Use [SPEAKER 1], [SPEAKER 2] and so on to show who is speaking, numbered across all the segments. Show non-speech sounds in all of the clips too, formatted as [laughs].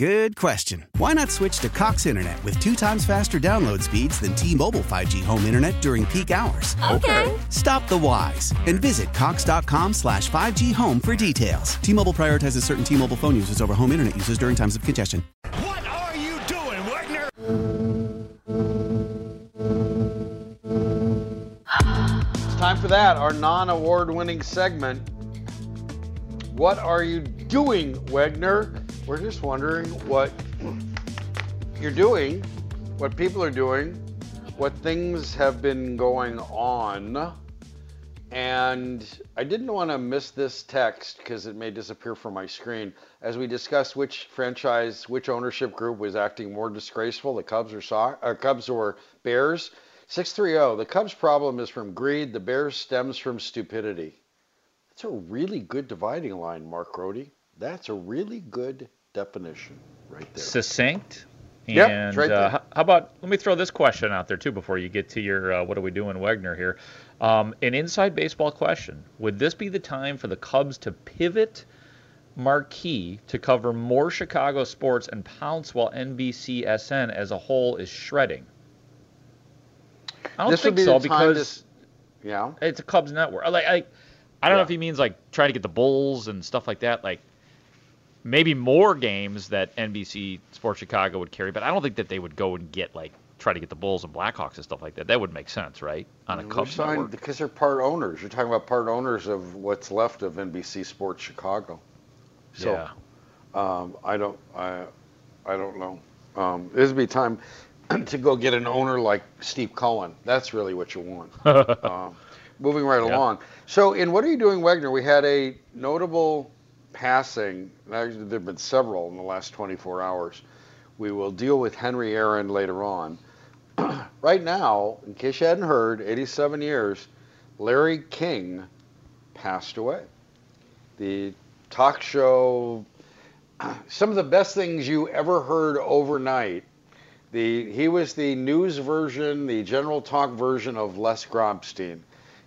[SPEAKER 1] Good question. Why not switch to Cox Internet with two times faster download speeds than T-Mobile 5G home internet during peak hours?
[SPEAKER 2] Okay.
[SPEAKER 1] Stop the whys and visit cox.com slash 5G home for details. T-Mobile prioritizes certain T-Mobile phone users over home internet users during times of congestion.
[SPEAKER 3] What are you doing, Wagner?
[SPEAKER 4] It's time for that, our non award winning segment. What are you doing, Wegner? We're just wondering what you're doing, what people are doing, what things have been going on. And I didn't want to miss this text because it may disappear from my screen as we discuss which franchise, which ownership group was acting more disgraceful, the Cubs or so- uh, Cubs or Bears. 630, the Cubs problem is from greed, the Bears stems from stupidity. That's a really good dividing line, Mark Rody. That's a really good definition right there.
[SPEAKER 5] succinct.
[SPEAKER 4] Yep,
[SPEAKER 5] and
[SPEAKER 4] it's right
[SPEAKER 5] uh,
[SPEAKER 4] there.
[SPEAKER 5] how about let me throw this question out there too before you get to your uh, what are we doing, Wegner here? Um, an inside baseball question: Would this be the time for the Cubs to pivot marquee to cover more Chicago sports and pounce while NBCSN as a whole is shredding? I don't
[SPEAKER 4] This
[SPEAKER 5] think so
[SPEAKER 4] to
[SPEAKER 5] because
[SPEAKER 4] s- Yeah.
[SPEAKER 5] it's a Cubs network. Like, I, I don't know if he means like trying to get the Bulls and stuff like that. Like maybe more games that NBC Sports Chicago would carry, but I don't think that they would go and get like try to get the Bulls and Blackhawks and stuff like that. That would make sense, right? On a Cubs
[SPEAKER 4] signed because they're part owners. You're talking about part owners of what's left of NBC Sports Chicago. So
[SPEAKER 5] yeah.
[SPEAKER 4] um, I don't I I don't know. Um, this would be time [clears throat] to go get an owner like Steve Cohen. That's really what you want. [laughs] um, moving right
[SPEAKER 5] Yeah.
[SPEAKER 4] along. So in what are you doing, Wagner? We had a notable passing. Actually, there have been several in the last 24 hours. We will deal with Henry Aaron later on. [clears throat] right now, in case you hadn't heard, 87 years, Larry King passed away. The talk show, [clears throat] some of the best things you ever heard overnight. The he was the news version, the general talk version of Les Grobstein.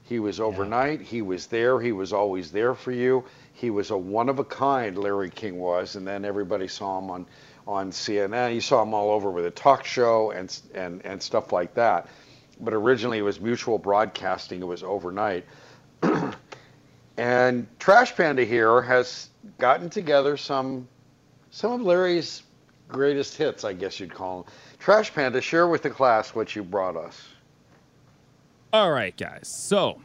[SPEAKER 4] He was overnight. He was there. He was always there for you. He was a one of a kind. Larry King was, and then everybody saw him on on CNN. You saw him all over with a talk show and and and stuff like that. But originally it was mutual broadcasting. It was overnight. [clears throat] and Trash Panda here has gotten together some some of Larry's greatest hits, I guess you'd call them. Trash Panda, share with the class what you brought us.
[SPEAKER 6] All right, guys. So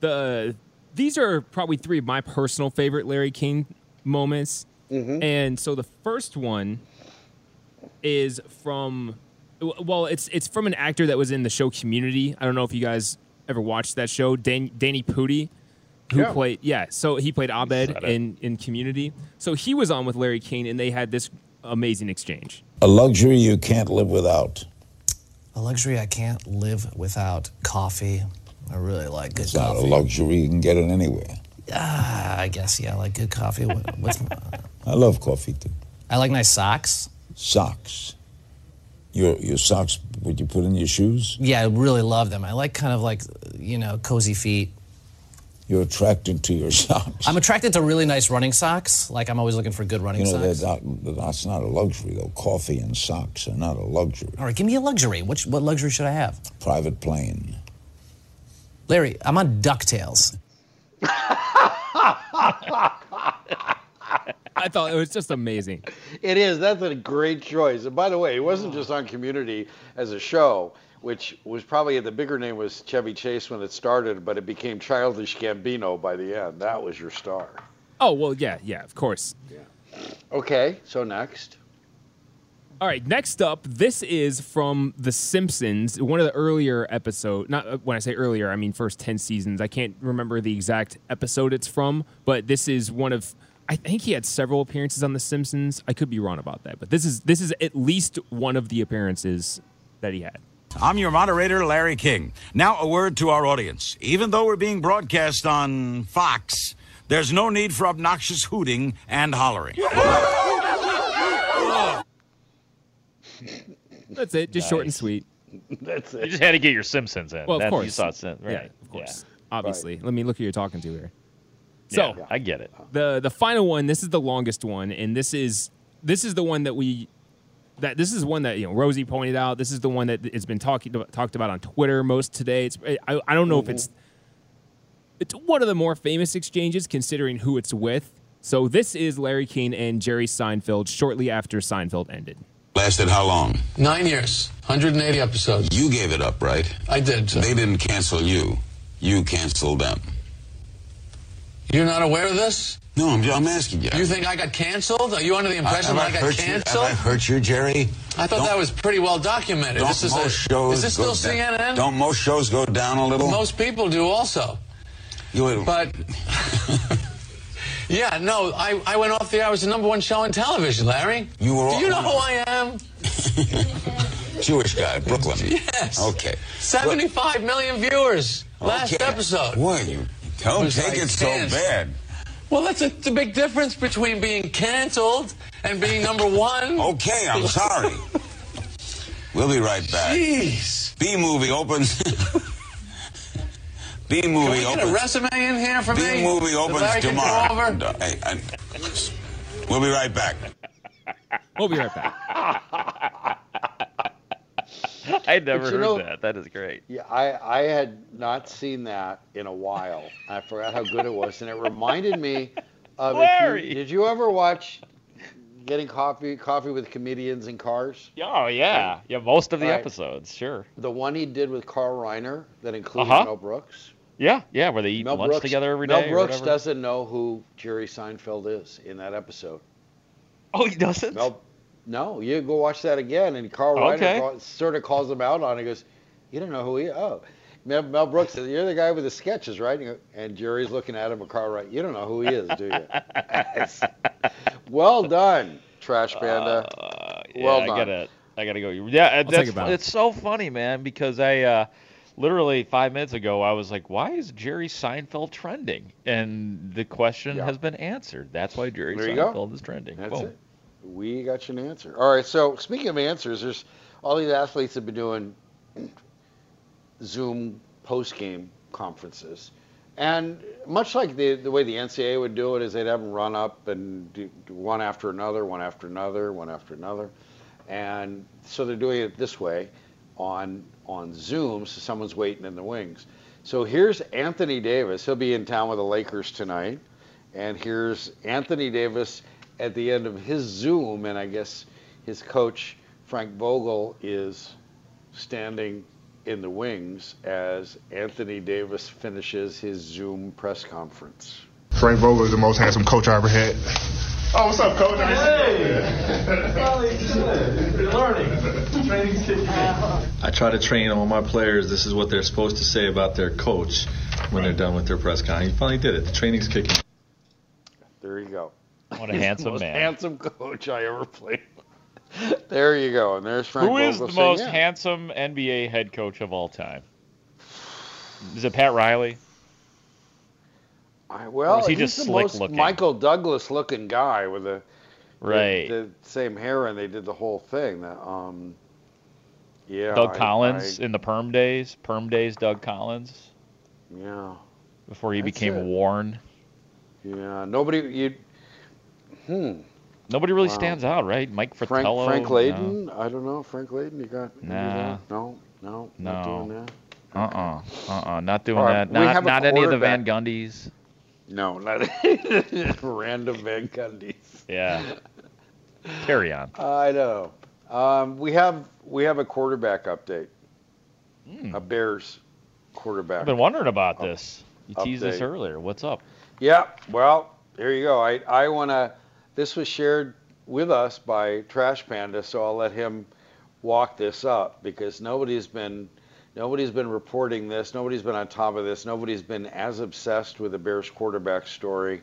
[SPEAKER 6] the these are probably three of my personal favorite Larry King moments. And so the first one is from well, it's it's from an actor that was in the show Community. I don't know if you guys ever watched that show, Dan, Danny Pudi, who
[SPEAKER 4] Yeah.
[SPEAKER 6] played yeah. So he played Abed in in Community. So he was on with Larry King, and they had this amazing exchange.
[SPEAKER 7] A luxury you can't live without.
[SPEAKER 8] A luxury I can't live without coffee. I really like good coffee.
[SPEAKER 7] It's not a luxury. You can get it anywhere.
[SPEAKER 8] Ah, I guess yeah, I like good coffee. What- What's [laughs]
[SPEAKER 7] I love coffee too.
[SPEAKER 8] I like nice socks.
[SPEAKER 7] Socks. Your your socks, would you put in your shoes,
[SPEAKER 8] Yeah, I really love them. I like kind of like you know cozy feet.
[SPEAKER 7] You're attracted to your [laughs] socks.
[SPEAKER 8] I'm attracted to really nice running socks. Like I'm always looking for good running
[SPEAKER 7] you know,
[SPEAKER 8] socks.
[SPEAKER 7] that's not, that's not a luxury, though. Coffee and socks are not a luxury.
[SPEAKER 8] All right, give me a luxury. Which what luxury should I have?
[SPEAKER 7] Private plane.
[SPEAKER 8] Larry, I'm on Ducktales.
[SPEAKER 6] I thought it was just amazing.
[SPEAKER 4] It is. That's a great choice. And by the way, it wasn't just on Community as a show, which was probably the bigger name was Chevy Chase when it started, but it became Childish Gambino by the end. That was your star.
[SPEAKER 6] Oh well, yeah, yeah, of course. Yeah.
[SPEAKER 4] Okay, so next.
[SPEAKER 6] All right, next up, this is from The Simpsons, one of the earlier episode. Not uh, when I say earlier, I mean first ten seasons. I can't remember the exact episode it's from, but this is one of. I think he had several appearances on The Simpsons. I could be wrong about that, but this is this is at least one of the appearances that he had.
[SPEAKER 2] I'm your moderator, Larry King. Now, a word to our audience. Even though we're being broadcast on Fox, there's no need for obnoxious hooting and hollering.
[SPEAKER 6] That's it, just short and sweet. [laughs]
[SPEAKER 4] That's it.
[SPEAKER 5] You just had to get your Simpsons in.
[SPEAKER 6] Well, of
[SPEAKER 5] That-
[SPEAKER 6] course.
[SPEAKER 5] You saw Sim- right.
[SPEAKER 6] Yeah, of course. Obviously. Let me look who you're talking to here. So
[SPEAKER 5] Yeah, I get it.
[SPEAKER 6] the the final one, this is the longest one, and this is this is the one that we that this is one that you know Rosie pointed out. This is the one that has been talking talked about on Twitter most today. It's I, I don't know if it's it's one of the more famous exchanges considering who it's with. So this is Larry King and Jerry Seinfeld shortly after Seinfeld ended.
[SPEAKER 7] Lasted how long?
[SPEAKER 9] Nine years, 180 episodes.
[SPEAKER 7] You gave it up, right?
[SPEAKER 9] I did. sir.
[SPEAKER 7] They didn't cancel you. You canceled them.
[SPEAKER 9] You're not aware of this?
[SPEAKER 7] No, I'm, I'm asking you.
[SPEAKER 9] You think I got canceled? Are you under the impression
[SPEAKER 7] have
[SPEAKER 9] that I got
[SPEAKER 7] hurt You, have I hurt you, Jerry?
[SPEAKER 9] I thought
[SPEAKER 7] Don't-
[SPEAKER 9] that was pretty well documented.
[SPEAKER 7] Don't
[SPEAKER 9] This is,
[SPEAKER 7] most
[SPEAKER 9] a,
[SPEAKER 7] shows
[SPEAKER 9] is this
[SPEAKER 7] go
[SPEAKER 9] still
[SPEAKER 7] down-
[SPEAKER 9] CNN?
[SPEAKER 7] Don't most shows go down a little?
[SPEAKER 9] Most people do also.
[SPEAKER 7] You-
[SPEAKER 9] But, [laughs] yeah, no, I, I went off the air. I was the number one show on television, Larry.
[SPEAKER 7] You were
[SPEAKER 9] Do you know who I am? [laughs]
[SPEAKER 7] Jewish guy, Brooklyn. [laughs]
[SPEAKER 9] Yes.
[SPEAKER 7] Okay.
[SPEAKER 9] 75 million viewers last
[SPEAKER 7] Okay.
[SPEAKER 9] episode.
[SPEAKER 7] Boy, you don't take
[SPEAKER 9] like
[SPEAKER 7] it so
[SPEAKER 9] cancer.
[SPEAKER 7] bad.
[SPEAKER 9] Well, that's a, the big difference between being canceled and being number one. [laughs]
[SPEAKER 7] Okay, I'm sorry. we'll be right back.
[SPEAKER 9] Jeez.
[SPEAKER 7] B movie opens. [laughs] B
[SPEAKER 9] Can
[SPEAKER 7] movie
[SPEAKER 9] we get a
[SPEAKER 7] opens.
[SPEAKER 9] resume in here for me?
[SPEAKER 7] B movie
[SPEAKER 9] that
[SPEAKER 7] opens
[SPEAKER 9] Larry can go
[SPEAKER 7] tomorrow.
[SPEAKER 9] over?
[SPEAKER 7] No, hey, I- we'll be right back.
[SPEAKER 6] We'll be right back. [laughs] [laughs]
[SPEAKER 5] I'd never heard
[SPEAKER 4] know-
[SPEAKER 5] that. That is great.
[SPEAKER 4] Yeah, I, I had not seen that in a while. I forgot how good it was, and it reminded me of.
[SPEAKER 5] Larry!
[SPEAKER 4] you, did you ever watch Getting Coffee Coffee with Comedians in Cars?
[SPEAKER 5] Oh yeah, yeah. Most of the
[SPEAKER 4] Right.
[SPEAKER 5] episodes, sure.
[SPEAKER 4] The one he did with Carl Reiner that included
[SPEAKER 5] Uh-huh.
[SPEAKER 4] Mel Brooks.
[SPEAKER 5] Yeah, yeah. Where they eat
[SPEAKER 4] Mel
[SPEAKER 5] lunch
[SPEAKER 4] Brooks
[SPEAKER 5] together every
[SPEAKER 4] Mel
[SPEAKER 5] day. or
[SPEAKER 4] Brooks doesn't know who Jerry Seinfeld is in that episode.
[SPEAKER 5] Oh, he doesn't.
[SPEAKER 4] Mel, no, you go watch that again, and Carl
[SPEAKER 5] Okay.
[SPEAKER 4] Reiner call, sort of calls him out on. it. He goes, "You don't know who he? Is. Oh, Mel, Mel Brooks says you're the guy with the sketches, right?" And, you go- and Jerry's looking at him, and Carl Reiner, "You don't know who he is, do you?" [laughs] well done, Trash Panda.
[SPEAKER 5] Uh, yeah,
[SPEAKER 4] Well
[SPEAKER 5] I
[SPEAKER 4] done.
[SPEAKER 5] gotta, I gotta go. Yeah,
[SPEAKER 6] take
[SPEAKER 5] that's,
[SPEAKER 6] a bow.
[SPEAKER 5] it's so funny, man, because I uh, literally five minutes ago I was like, why is Jerry Seinfeld trending? And the question
[SPEAKER 4] Yeah.
[SPEAKER 5] has been answered. That's why Jerry
[SPEAKER 4] There.
[SPEAKER 5] Seinfeld is trending.
[SPEAKER 4] That's
[SPEAKER 5] Boom.
[SPEAKER 4] it. We got you an answer. All right. So speaking of answers, there's all these athletes have been doing Zoom post game conferences, and much like the the way the NCAA would do it is they'd have them run up and do, do one after another, one after another, one after another, and so they're doing it this way on on Zoom. So someone's waiting in the wings. So here's Anthony Davis. He'll be in town with the Lakers tonight. And here's Anthony Davis at the end of his Zoom, and I guess his coach, Frank Vogel, is standing in the wings as Anthony Davis finishes his Zoom press conference.
[SPEAKER 10] Frank Vogel is the most handsome coach I ever had. Oh, what's up, coach? Hey, you're learning. Training's kicking in.
[SPEAKER 11] I try to train all my players. This is what they're supposed to say about their coach when they're done with their press con. He finally did it. The training's kicking.
[SPEAKER 4] There you go.
[SPEAKER 5] What a handsome
[SPEAKER 4] the most
[SPEAKER 5] man.
[SPEAKER 4] handsome coach I ever played. there you go. And there's Frank
[SPEAKER 5] Who
[SPEAKER 4] Vogel
[SPEAKER 5] the
[SPEAKER 4] saying,
[SPEAKER 5] most
[SPEAKER 4] yeah.
[SPEAKER 5] handsome NBA head coach of all time? Is it Pat Riley?
[SPEAKER 4] I, well,
[SPEAKER 5] is he
[SPEAKER 4] he's
[SPEAKER 5] just
[SPEAKER 4] the
[SPEAKER 5] slick
[SPEAKER 4] most
[SPEAKER 5] looking?
[SPEAKER 4] Michael Douglas looking guy with a
[SPEAKER 5] Right.
[SPEAKER 4] the, the same hair, and they did the whole thing. That, um, yeah,
[SPEAKER 5] Doug
[SPEAKER 4] I-
[SPEAKER 5] Collins
[SPEAKER 4] I-
[SPEAKER 5] in the perm days. Perm days, Doug Collins,
[SPEAKER 4] yeah,
[SPEAKER 5] before he
[SPEAKER 4] That's
[SPEAKER 5] became
[SPEAKER 4] it.
[SPEAKER 5] worn.
[SPEAKER 4] yeah. Nobody, you. Hmm.
[SPEAKER 5] Nobody really
[SPEAKER 4] Wow.
[SPEAKER 5] stands out, right? Mike
[SPEAKER 4] Frank
[SPEAKER 5] Fratello.
[SPEAKER 4] Frank
[SPEAKER 5] no.
[SPEAKER 4] Layden. I don't know. Frank Layden. You got?
[SPEAKER 5] Nah.
[SPEAKER 4] got- No. No. Not doing that.
[SPEAKER 5] Uh-uh. Uh-uh. Not doing
[SPEAKER 4] right,
[SPEAKER 5] that. Not not any of the Van. Gundys.
[SPEAKER 4] No, not [laughs] random Van Gundy's.
[SPEAKER 5] Yeah. Carry on.
[SPEAKER 4] I know. Um, we have we have a quarterback update. A Bears quarterback.
[SPEAKER 5] I've been wondering about this. You teased this earlier. What's up?
[SPEAKER 4] Yeah, well, there you go. I, I want to. This was shared with us by Trash Panda, so I'll let him walk this up because nobody's been nobody's been reporting this, nobody's been on top of this, nobody's been as obsessed with the Bears quarterback story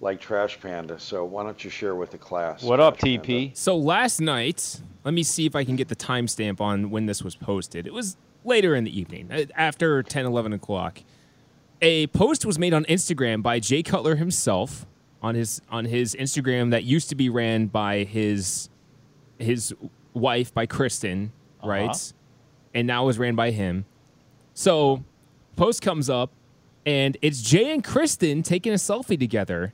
[SPEAKER 4] like Trash Panda. So why don't you share with the class?
[SPEAKER 5] What up,
[SPEAKER 4] Trash
[SPEAKER 5] TP?
[SPEAKER 6] So last night, let me see if I can get the timestamp on when this was posted. It was later in the evening, uh, after 10, 11 o'clock. A post was made on Instagram by Jay Cutler himself on his on his Instagram that used to be ran by his his wife by Kristin, right?
[SPEAKER 5] Uh-huh.
[SPEAKER 6] And now is ran by him. So, post comes up and it's Jay and Kristin taking a selfie together.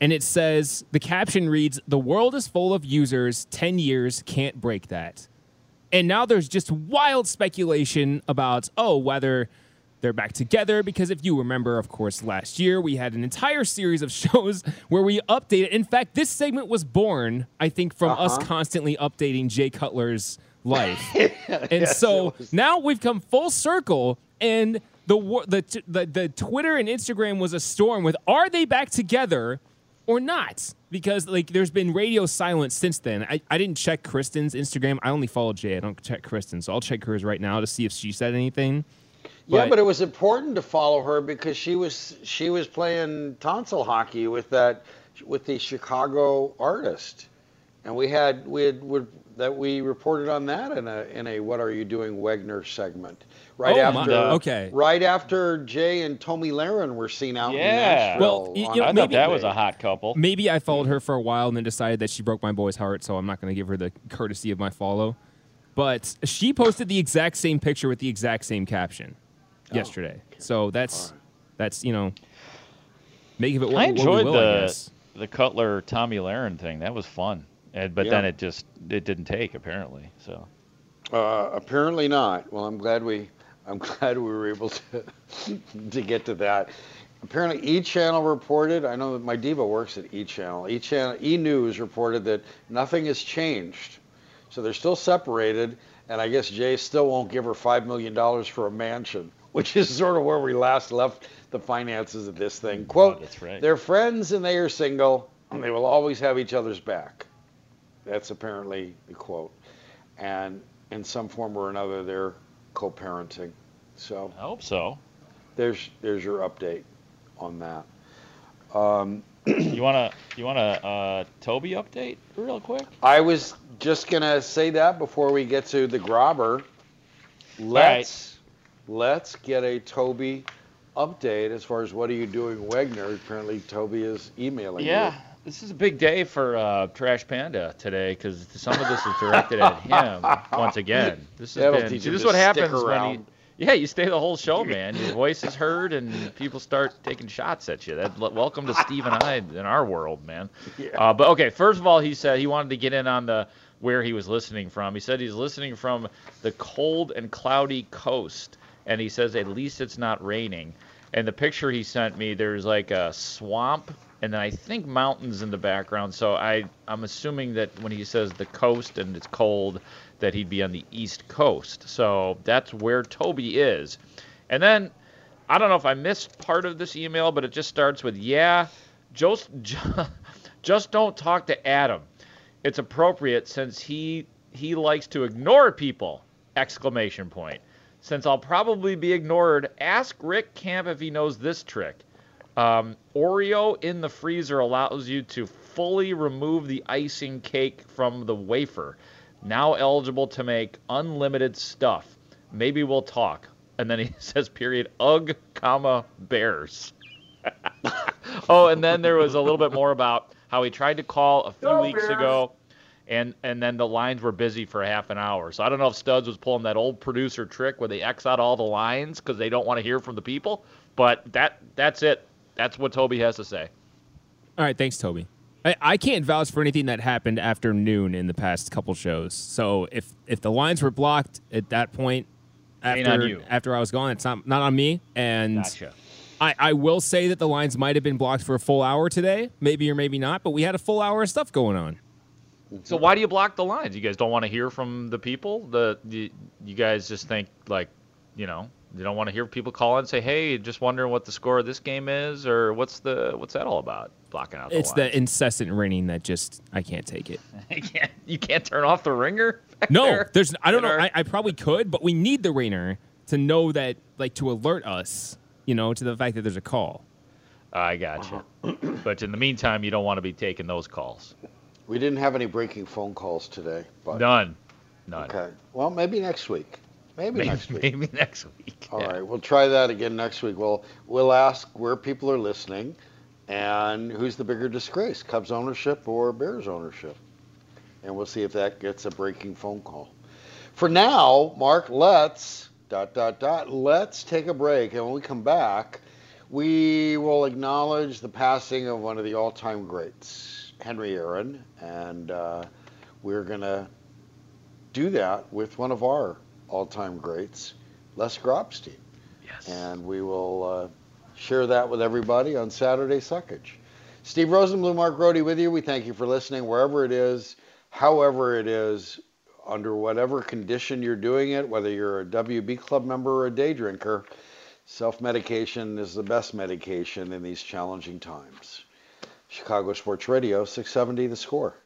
[SPEAKER 6] And it says the caption reads, "The world is full of users. 10 years can't break that." And now there's just wild speculation about oh whether they're back together because if you remember of course last year we had an entire series of [laughs] shows where we updated in fact this segment was born I think from us
[SPEAKER 4] Uh-huh.
[SPEAKER 6] constantly updating Jay Cutler's life. [laughs] and
[SPEAKER 4] Yes,
[SPEAKER 6] so now we've come full circle and the, the the the Twitter and Instagram was a storm with are they back together or not? Because like there's been radio silence since then. I, I didn't check Kristin's Instagram. I only follow Jay. I don't check Kristin, so I'll check hers right now to see if she said anything.
[SPEAKER 4] Yeah, but it was important to follow her because she was she was playing tonsil hockey with that with the Chicago artist, and we had we had would, that we reported on that in a in a what are you doing Wegner segment right
[SPEAKER 6] Oh, my-
[SPEAKER 4] after
[SPEAKER 6] okay.
[SPEAKER 4] right after Jay and Tomi Lahren were seen out in
[SPEAKER 5] Yeah.
[SPEAKER 4] Nashville.
[SPEAKER 6] Well, y- you know,
[SPEAKER 5] I thought that was a hot couple.
[SPEAKER 6] Maybe I followed her for a while and then decided that she broke my boy's heart, so I'm not going to give her the courtesy of my follow. But she posted the exact same picture with the exact same caption yesterday. So that's that's you know, make of it what,
[SPEAKER 5] I
[SPEAKER 6] what we
[SPEAKER 5] enjoyed
[SPEAKER 6] will, I
[SPEAKER 5] the
[SPEAKER 6] guess.
[SPEAKER 5] the Cutler Tomi Lahren thing. That was fun. And, but
[SPEAKER 4] Yeah.
[SPEAKER 5] then it just it didn't take apparently. So
[SPEAKER 4] Uh, apparently not. Well, I'm glad we I'm [laughs] glad we were able to [laughs] to get to that. Apparently, E Channel reported. I know that my diva works at E Channel. E Channel E News reported that nothing has changed, so they're still separated. And I guess Jay still won't give her five million dollars for a mansion, which is sort of where we last left the finances of this thing. Quote:
[SPEAKER 5] that's right.
[SPEAKER 4] They're friends and they are single, and they will always have each other's back. That's apparently the quote. And in some form or another, they're co-parenting. So
[SPEAKER 5] I hope so.
[SPEAKER 4] there's there's your update on that. Um, [clears throat]
[SPEAKER 5] You wanna you want a uh, Toby update real quick?
[SPEAKER 4] I was just gonna say that before we get to the grobber. Let's let's get a Toby update as far as what are you doing, Wegner? Apparently, Toby is emailing you.
[SPEAKER 5] Yeah, this is a big day for uh, Trash Panda today because some of this is directed at him [laughs] once again. This has
[SPEAKER 4] That'll
[SPEAKER 5] been, see, this is what happens when you, yeah, you stay the whole show, man. Your voice is heard and people start taking shots at you. That welcome to Steve and I in our world, man. [laughs] Uh, but okay, first of all, he said he wanted to get in on the where he was listening from. He said he's listening from the cold and cloudy coast, and he says at least it's not raining. And the picture he sent me, there's like a swamp and then I think mountains in the background. So I I'm assuming that when he says the coast and it's cold, that he'd be on the east coast. So that's where Toby is. And then I don't know if I missed part of this email, but it just starts with yeah, just [laughs] just don't talk to Adam. It's appropriate since he he likes to ignore people! Exclamation point. Since I'll probably be ignored, ask Rick Camp if he knows this trick. Um, Oreo in the freezer allows you to fully remove the icing cake from the wafer. Now eligible to make unlimited stuff. Maybe we'll talk. And then he [laughs] says, period, ugh, comma, bears. [laughs] oh, and then there was a little bit more about how he tried to call a few weeks ago, and and then the lines were busy for half an hour. So I don't know if Studs was pulling that old producer trick where they X out all the lines because they don't want to hear from the people. But that that's it. That's what Toby has to say.
[SPEAKER 6] All right, thanks, Toby. I, I can't vouch for anything that happened after noon in the past couple shows. So if if the lines were blocked at that point after after I was gone, it's not not on me. And
[SPEAKER 5] Gotcha.
[SPEAKER 6] I, I will say that the lines might have been blocked for a full hour today, maybe or maybe not, but we had a full hour of stuff going on.
[SPEAKER 5] So why do you block the lines? You guys don't want to hear from the people? The, the you guys just think like, you know, You don't want to hear people call and say, "Hey, just wondering what the score of this game is, or what's the what's that all about?" Blocking out the
[SPEAKER 6] It's the incessant ringing that just I can't take it. [laughs]
[SPEAKER 5] you can't you can't turn off the ringer.
[SPEAKER 6] No,
[SPEAKER 5] there?
[SPEAKER 6] there's I don't know.
[SPEAKER 5] our-
[SPEAKER 6] I, I probably could, but we need the ringer to know that, like, to alert us, you know, to the fact that there's a call.
[SPEAKER 5] I got you. Uh-huh. but in the meantime, you don't want to be taking those calls.
[SPEAKER 4] We didn't have any breaking phone calls today, but
[SPEAKER 5] None. None.
[SPEAKER 4] okay. Well, maybe next week. Maybe,
[SPEAKER 5] Maybe,
[SPEAKER 4] next week.
[SPEAKER 5] maybe next week.
[SPEAKER 4] All right, we'll try that again next week. We'll we'll ask where people are listening, and who's the bigger disgrace, Cubs ownership or Bears ownership, and we'll see if that gets a breaking phone call. For now, Mark, let's dot dot dot. Let's take a break, and when we come back, we will acknowledge the passing of one of the all-time greats, Henry Aaron, and uh, we're gonna do that with one of our all-time greats, Les Grobstein.
[SPEAKER 5] Yes.
[SPEAKER 4] And we will uh, share that with everybody on Saturday Suckage. Steve Rosenbloom, Mark Grote with you. We thank you for listening wherever it is, however it is, under whatever condition you're doing it, whether you're a WB Club member or a day drinker. Self-medication is the best medication in these challenging times. Chicago Sports Radio, 670 The Score.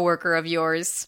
[SPEAKER 12] of yours.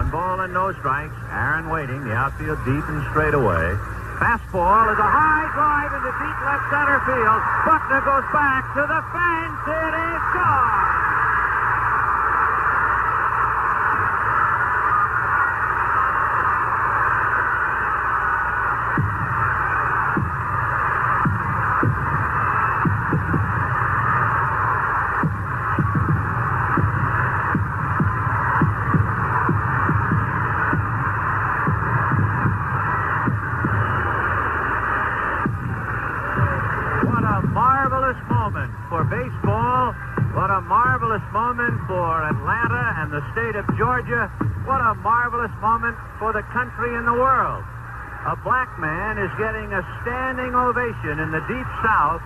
[SPEAKER 13] One ball and no strikes. Aaron waiting. The outfield deep and straight away. Fastball is a high drive into deep left center field. Buckner goes back to the fence. It is gone. The country and the world. A black man is getting a standing ovation in the Deep South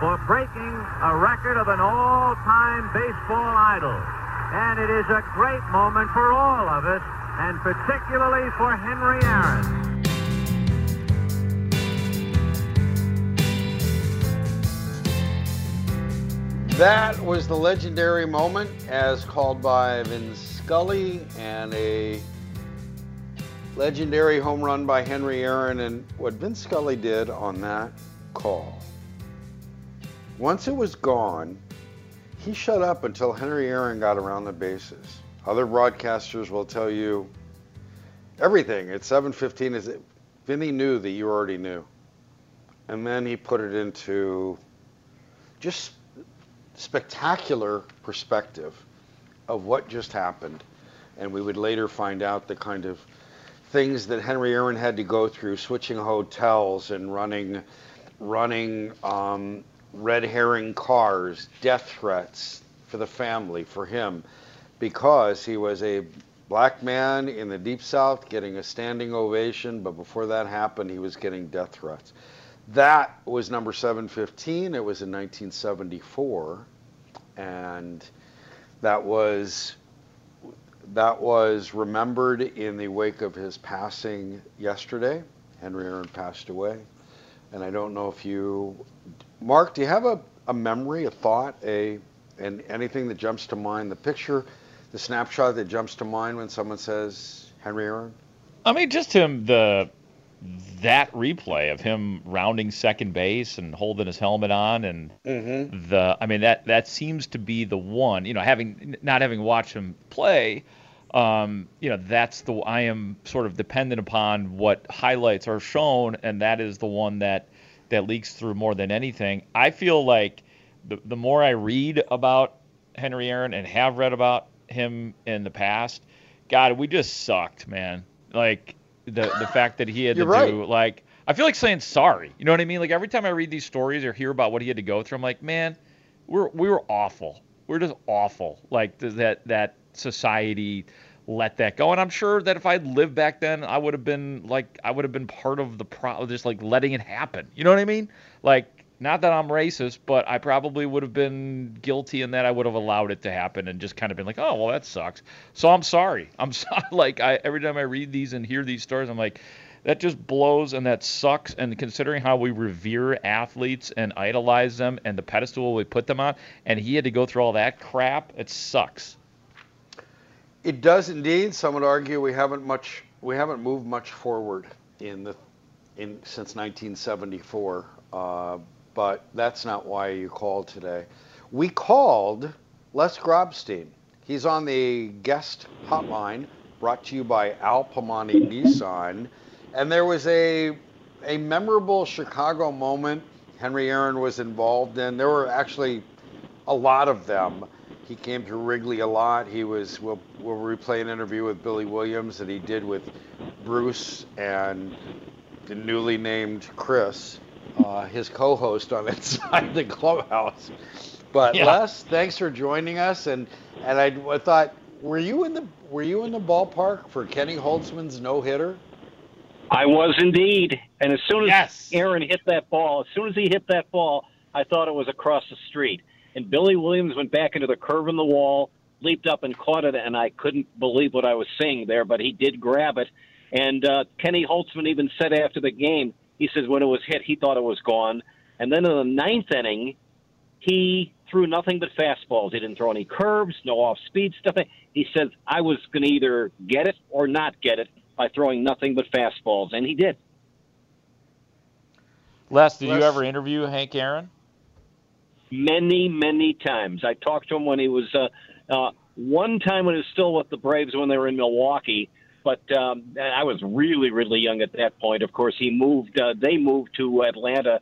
[SPEAKER 13] for breaking a record of an all-time baseball idol. And it is a great moment for all of us, and particularly for Henry Aaron.
[SPEAKER 4] That was the legendary moment as called by Vin Scully and a legendary home run by Henry Aaron. And what Vince Scully did on that call, once it was gone, he shut up until Henry Aaron got around the bases. Other broadcasters will tell you everything at 7:15 is Vinny knew that you already knew. And then he put it into just spectacular perspective of what just happened. And we would later find out the kind of things that Henry Aaron had to go through, switching hotels and running, running um, red herring cars, death threats for the family, for him, because he was a black man in the deep south getting a standing ovation, but before that happened, he was getting death threats. That was number 715. It was in 1974, and that was that was remembered in the wake of his passing yesterday. Henry Aaron passed away, and I don't know if you, Mark, do you have a, a memory, a thought, a and anything that jumps to mind? The picture, the snapshot that jumps to mind when someone says Henry Aaron.
[SPEAKER 5] I mean, just him the that replay of him rounding second base and holding his helmet on and
[SPEAKER 4] mm-hmm.
[SPEAKER 5] the I mean that that seems to be the one you know having not having watched him play um, you know that's the I am sort of dependent upon what highlights are shown and that is the one that that leaks through more than anything I feel like the the more I read about Henry Aaron and have read about him in the past God we just sucked man like the the fact that he had to
[SPEAKER 4] right.
[SPEAKER 5] do like I feel like saying sorry. You know what I mean? Like every time I read these stories or hear about what he had to go through, I'm like, man, we're we were awful. We're just awful. Like that that society let that go. And I'm sure that if I'd lived back then, I would have been like I would have been part of the pro just like letting it happen. You know what I mean? Like not that I'm racist, but I probably would have been guilty in that I would have allowed it to happen and just kind of been like, oh well, that sucks. So I'm sorry. [laughs] I'm sorry. Like I every time I read these and hear these stories, I'm like, that just blows and that sucks. And considering how we revere athletes and idolize them and the pedestal we put them on, and he had to go through all that crap, it sucks.
[SPEAKER 4] It does indeed. Some would argue we haven't much we haven't moved much forward in the in since 1974. Uh, but that's not why you called today. We called Les Grobstein. He's on the guest hotline brought to you by Al Piemonte Nissan. And there was a, a memorable Chicago moment Henry Aaron was involved in. There were actually a lot of them. He came to Wrigley a lot. He was, we'll, we'll replay an interview with Billy Williams that he did with Bruce and the newly named Chris uh, his co-host on [laughs] Inside the Clubhouse. But yeah. Les, thanks for joining us. And and I, I, thought, were you in the were you in the ballpark for Kenny Holtzman's no hitter?
[SPEAKER 14] I was indeed. And as soon as yes. Aaron hit that ball, as soon as he hit that ball, I thought it was across the street. And Billy Williams went back into the curve in the wall, leaped up and caught it, and I couldn't believe what I was seeing there. But he did grab it. And uh, Kenny Holtzman even said after the game, he says when it was hit, he thought it was gone. And then in the ninth inning, he threw nothing but fastballs. He didn't throw any curves, no off speed stuff. He says, I was going to either get it or not get it by throwing nothing but fastballs. And he did.
[SPEAKER 5] Les, did Les, you ever interview Hank Aaron?
[SPEAKER 14] Many, many times. I talked to him when he was uh, uh, one time when he was still with the Braves when they were in Milwaukee but um, I was really, really young at that point. Of course, he moved. Uh, they moved to Atlanta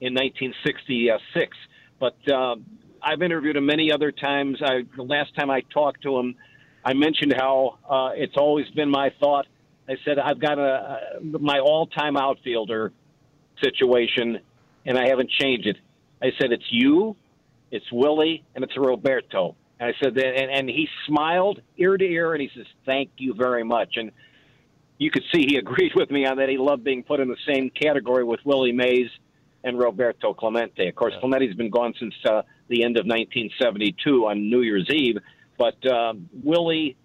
[SPEAKER 14] in 1966. But um, I've interviewed him many other times. I, the last time I talked to him, I mentioned how uh, it's always been my thought. I said I've got a, a my all-time outfielder situation, and I haven't changed it. I said it's you, it's Willie, and it's Roberto. And I said that, and, and he smiled ear to ear, and he says, "Thank you very much." And you could see he [laughs] agreed with me on that. He loved being put in the same category with Willie Mays and Roberto Clemente. Of course, yeah. Clemente's been gone since uh, the end of 1972 on New Year's Eve, but uh, Willie,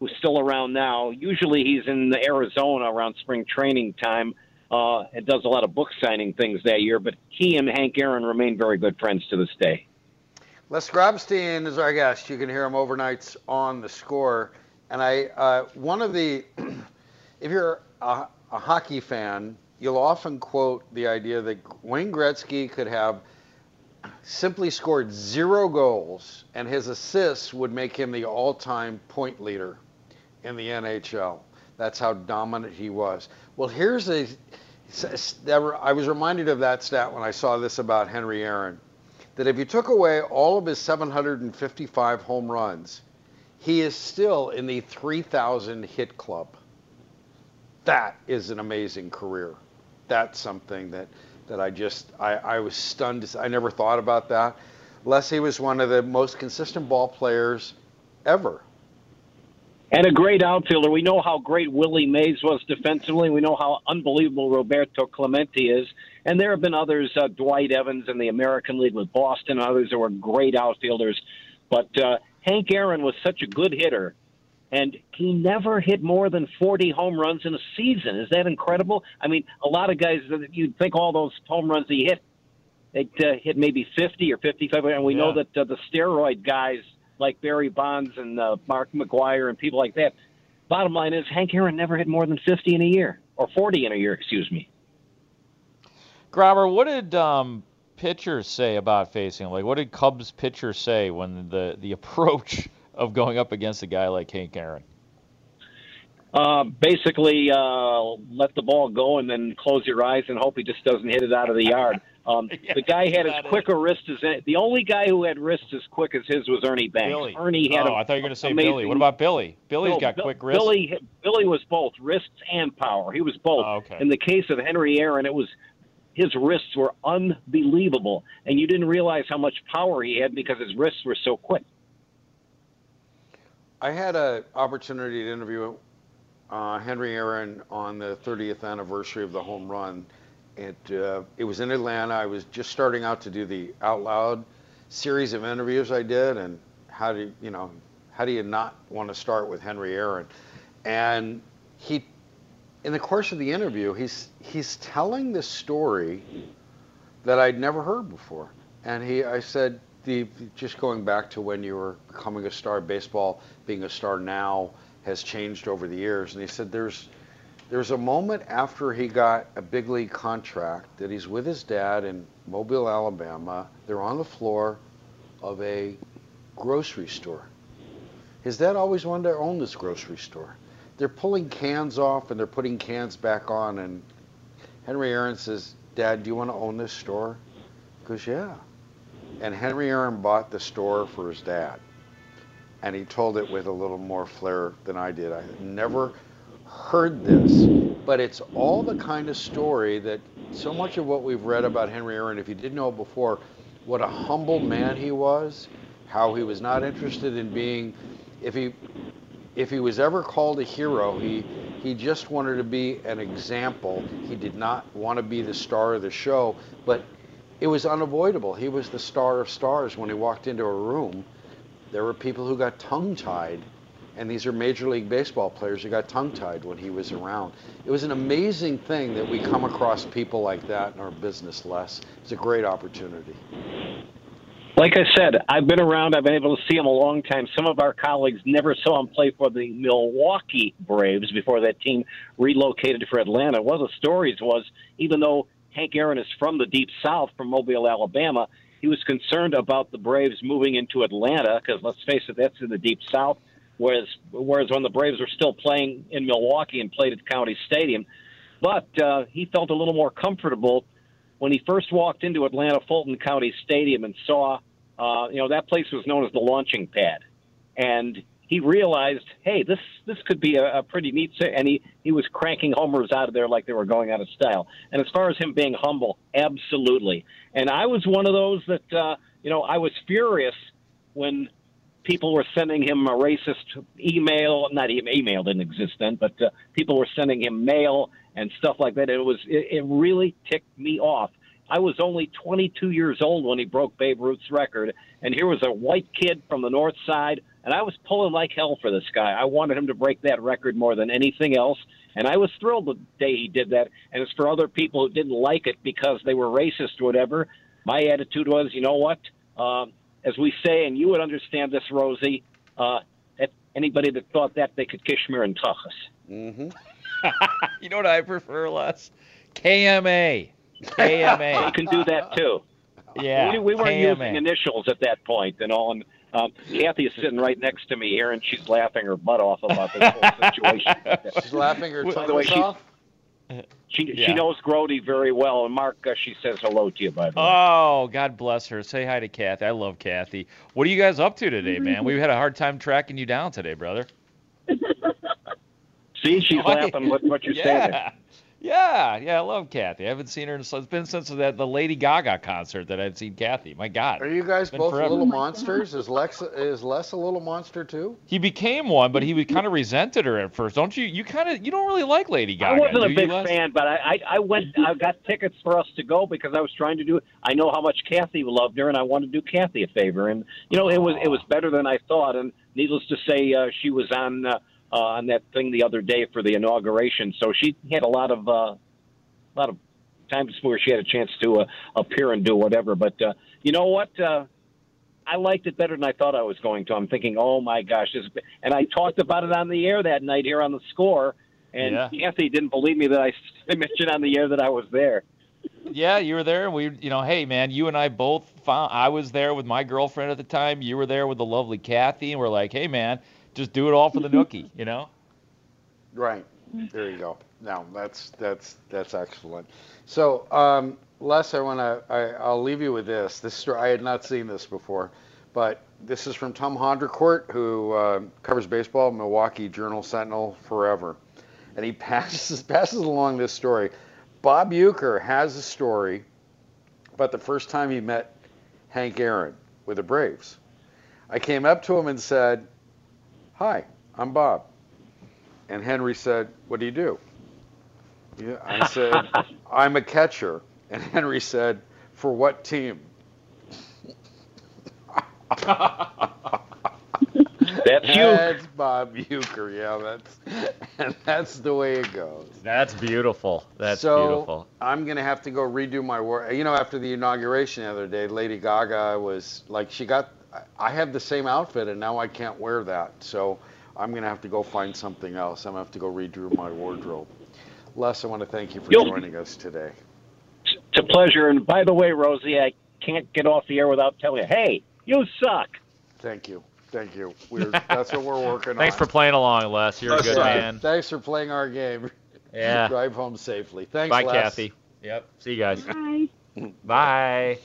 [SPEAKER 14] who's still around now, usually he's in Arizona around spring training time. Uh, and does a lot of book signing things that year, but he and Hank Aaron remain very good friends to this day.
[SPEAKER 4] Les Grobstein is our guest. You can hear him overnights on the score. And I, uh, one of the, [clears throat] if you're a, a, hockey fan, you'll often quote the idea that Wayne Gretzky could have simply scored zero goals, and his assists would make him the all-time point leader in the NHL. That's how dominant he was. Well, here's a. I was reminded of that stat when I saw this about Henry Aaron that if you took away all of his 755 home runs, he is still in the 3,000 hit club. That is an amazing career. That's something that, that I just, I, I was stunned. I never thought about that. Les, he was one of the most consistent ball players ever.
[SPEAKER 14] and a great outfielder. We know how great Willie Mays was defensively. We know how unbelievable Roberto Clemente is. And there have been others, uh, Dwight Evans in the American League with Boston, others that were great outfielders. But uh, Hank Aaron was such a good hitter, and he never hit more than 40 home runs in a season. Is that incredible? I mean, a lot of guys, you'd think all those home runs he hit, they'd uh, hit maybe 50 or 55. And we know that uh, the steroid guys like Barry Bonds and uh, Mark McGwire and people like that. Bottom line is, Hank Aaron never hit more than 50 in a year, or 40 in a year, excuse me.
[SPEAKER 5] Grobber, what did um, pitchers say about facing him? Like, what did Cubs pitchers say when the the approach of going up against a guy like Hank Aaron?
[SPEAKER 14] Uh, basically, uh, let the ball go and then close your eyes and hope he just doesn't hit it out of the yard. [laughs] Um, yeah, the guy had as quick a wrist as the only guy who had wrists as quick as his was Ernie Banks.
[SPEAKER 5] Billy.
[SPEAKER 14] Ernie had.
[SPEAKER 5] Oh,
[SPEAKER 14] a,
[SPEAKER 5] I thought you were going to say
[SPEAKER 14] amazing,
[SPEAKER 5] Billy. What about Billy? Billy's
[SPEAKER 14] no,
[SPEAKER 5] got
[SPEAKER 14] Bill,
[SPEAKER 5] quick wrists.
[SPEAKER 14] Billy, Billy was both wrists and power. He was both.
[SPEAKER 5] Oh, okay.
[SPEAKER 14] In the case of Henry Aaron, it was his wrists were unbelievable, and you didn't realize how much power he had because his wrists were so quick.
[SPEAKER 4] I had an opportunity to interview uh, Henry Aaron on the 30th anniversary of the home run. It uh, it was in Atlanta. I was just starting out to do the Out Loud series of interviews I did, and how do you know how do you not want to start with Henry Aaron? And he, in the course of the interview, he's he's telling this story that I'd never heard before. And he, I said, the just going back to when you were becoming a star, baseball being a star now has changed over the years. And he said there's there's a moment after he got a big league contract that he's with his dad in Mobile, Alabama. They're on the floor of a grocery store. His dad always wanted to own this grocery store. They're pulling cans off and they're putting cans back on. And Henry Aaron says, Dad, do you want to own this store? He goes, Yeah. And Henry Aaron bought the store for his dad. And he told it with a little more flair than I did. I never heard this, but it's all the kind of story that so much of what we've read about Henry Aaron, if you didn't know before, what a humble man he was, how he was not interested in being, if he, if he was ever called a hero, he, he just wanted to be an example. He did not want to be the star of the show, but it was unavoidable. He was the star of stars when he walked into a room. There were people who got tongue tied and these are Major League Baseball players who got tongue tied when he was around. It was an amazing thing that we come across people like that in our business less. It's a great opportunity.
[SPEAKER 14] Like I said, I've been around. I've been able to see him a long time. Some of our colleagues never saw him play for the Milwaukee Braves before that team relocated for Atlanta. One of the stories was, even though Hank Aaron is from the Deep South, from Mobile, Alabama, he was concerned about the Braves moving into Atlanta because, let's face it, that's in the Deep South whereas whereas when the Braves were still playing in Milwaukee and played at County Stadium. But uh, he felt a little more comfortable when he first walked into Atlanta Fulton County Stadium and saw, uh, you know, that place was known as the launching pad, and he realized, hey, this this could be a, a pretty neat. And he he was cranking homers out of there like they were going out of style. And as far as him being humble, absolutely. And I was one of those that, uh, you know, I was furious when people were sending him a racist email. Not email didn't exist then, but uh, people were sending him mail and stuff like that. It was it, it really ticked me off. I was only 22 years old when he broke Babe Ruth's record, and here was a white kid from the North Side, and I was pulling like hell for this guy. I wanted him to break that record more than anything else, and I was thrilled the day he did that. And as for other people who didn't like it because they were racist or whatever, my attitude was, you know what? Um, as we say, and you would understand this, Rosie, uh, anybody that thought that they could Kishmir and Tuchus.
[SPEAKER 4] Mm-hmm. [laughs]
[SPEAKER 5] you know what I prefer less? KMA. KMA. [laughs]
[SPEAKER 14] they can do that too.
[SPEAKER 5] Yeah.
[SPEAKER 14] We, we weren't
[SPEAKER 5] KMA.
[SPEAKER 14] using initials at that point and all. And um, Kathy is sitting right next to me here, and she's laughing her butt off about this whole situation. [laughs]
[SPEAKER 4] She's laughing her
[SPEAKER 14] By the way,
[SPEAKER 4] tongue off.
[SPEAKER 14] She
[SPEAKER 5] Yeah.
[SPEAKER 14] she knows Grote very well, and Mark, uh, she says hello to you. By the way.
[SPEAKER 5] Oh, God bless her. Say hi to Kathy. I love Kathy. What are you guys up to today, man? [laughs] We've had a hard time tracking you down today, brother. [laughs]
[SPEAKER 14] See, she's
[SPEAKER 5] Oh,
[SPEAKER 14] laughing with what you're [laughs] saying.
[SPEAKER 5] Yeah. Yeah, yeah, I love Kathy. I haven't seen her in so it's been since that the Lady Gaga concert that I've seen Kathy. My God.
[SPEAKER 4] Are you guys both
[SPEAKER 5] forever.
[SPEAKER 4] little monsters? Is Lex is Les a little monster too?
[SPEAKER 5] He became one, but he kind of resented her at first. Don't you? You kind of you don't really like Lady Gaga.
[SPEAKER 14] I wasn't a
[SPEAKER 5] you,
[SPEAKER 14] big
[SPEAKER 5] Les?
[SPEAKER 14] fan, but I, I I went. I got tickets for us to go because I was trying to do. I know how much Kathy loved her, and I wanted to do Kathy a favor. And you know, it was it was better than I thought. And needless to say, uh, she was on uh, uh, on that thing the other day for the inauguration, so she had a lot of uh, a lot of times where she had a chance to uh, appear and do whatever. But uh, you know what? Uh, I liked it better than I thought I was going to. I'm thinking, oh my gosh, this. And I talked about it on the air that night here on the score, and
[SPEAKER 5] Yeah.
[SPEAKER 14] Kathy didn't believe me that I [laughs] I mentioned on the air that I was there.
[SPEAKER 5] Yeah, you were there. We, you know, hey man, you and I both found. I was there with my girlfriend at the time. You were there with the lovely Kathy, and we're like, hey man, just do it all for the [laughs] nookie, you know?
[SPEAKER 4] Right. There you go. No, that's that's that's excellent. So, um, Les, I want to. I, I'll leave you with this. This story I had not seen this before, but this is from Tom Haudricourt, who uh, covers baseball, Milwaukee Journal Sentinel forever, and he [laughs] passes passes along this story. Bob Uecker has a story about the first time he met Hank Aaron with the Braves. I came up to him and said, "Hi, I'm Bob." And Henry said, What do you do? Yeah, I said, [laughs] I'm a catcher. And Henry said, For what team?
[SPEAKER 14] That's you.
[SPEAKER 4] That's Bob Uecker. Yeah, that's and that's the way it goes.
[SPEAKER 5] That's beautiful. That's
[SPEAKER 4] so
[SPEAKER 5] beautiful.
[SPEAKER 4] I'm gonna have to go redo my work. You know, after the inauguration the other day, Lady Gaga was like, she got. I have the same outfit, and now I can't wear that. So I'm gonna have to go find something else. I'm gonna have to go redo my wardrobe. Les, I want to thank you for
[SPEAKER 14] You'll-
[SPEAKER 4] joining us today.
[SPEAKER 14] It's a pleasure. And by the way, Rosie, I can't get off the air without telling you, hey, you suck.
[SPEAKER 4] Thank you. Thank you. We're, that's what we're working
[SPEAKER 5] Thanks [laughs]
[SPEAKER 4] on.
[SPEAKER 5] Thanks for playing along, Les. You're a good
[SPEAKER 4] Yeah,
[SPEAKER 5] man.
[SPEAKER 4] Thanks for playing our game.
[SPEAKER 5] Yeah. [laughs]
[SPEAKER 4] Drive home safely. Thanks,
[SPEAKER 5] Bye,
[SPEAKER 4] Les.
[SPEAKER 5] Kathy. Yep. See you guys.
[SPEAKER 15] Bye.
[SPEAKER 5] Bye.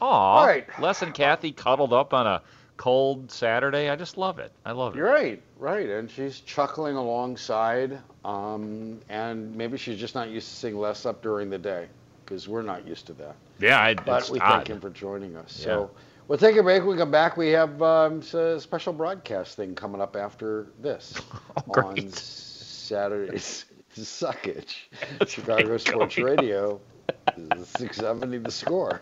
[SPEAKER 5] Aw.
[SPEAKER 4] Right.
[SPEAKER 5] Les and Kathy cuddled up on a cold Saturday. I just love it. I love it.
[SPEAKER 4] You're right, right. And she's chuckling alongside. Um, and maybe she's just not used to seeing Les up during the day because we're not used to that.
[SPEAKER 5] Yeah, I,
[SPEAKER 4] But
[SPEAKER 5] it's
[SPEAKER 4] we
[SPEAKER 5] odd.
[SPEAKER 4] thank him for joining us.
[SPEAKER 5] Yeah.
[SPEAKER 4] So we'll take a break. When we come back, we have um, a special broadcast thing coming up after this [laughs] on Saturday's [laughs] Suckage, [laughs] Chicago Sports Radio, 670 The Score.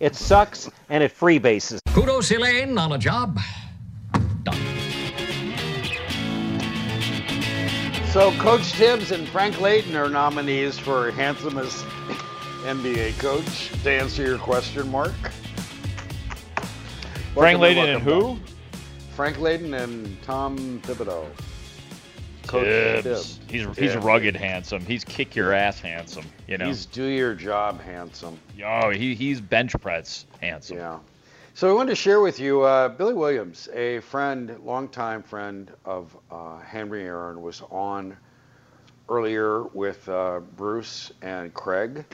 [SPEAKER 16] It sucks and it freebases.
[SPEAKER 17] Kudos, Elaine, on a job. Done.
[SPEAKER 4] So Coach Tibbs and Frank Layden are nominees for handsomest NBA coach. To answer your question, Mark.
[SPEAKER 5] Frank
[SPEAKER 4] Welcome
[SPEAKER 5] Layden and who?
[SPEAKER 4] Frank Layden and Tom Thibodeau. Coach
[SPEAKER 5] Tibbs.
[SPEAKER 4] Tibbs.
[SPEAKER 5] He's he's rugged handsome. He's kick your ass handsome. You know.
[SPEAKER 4] He's do your job handsome.
[SPEAKER 5] oh, he he's bench press handsome.
[SPEAKER 4] Yeah. So we wanted to share with you uh, Billy Williams, a friend, longtime friend of uh, Henry Aaron, was on earlier with uh, Bruce and Craig,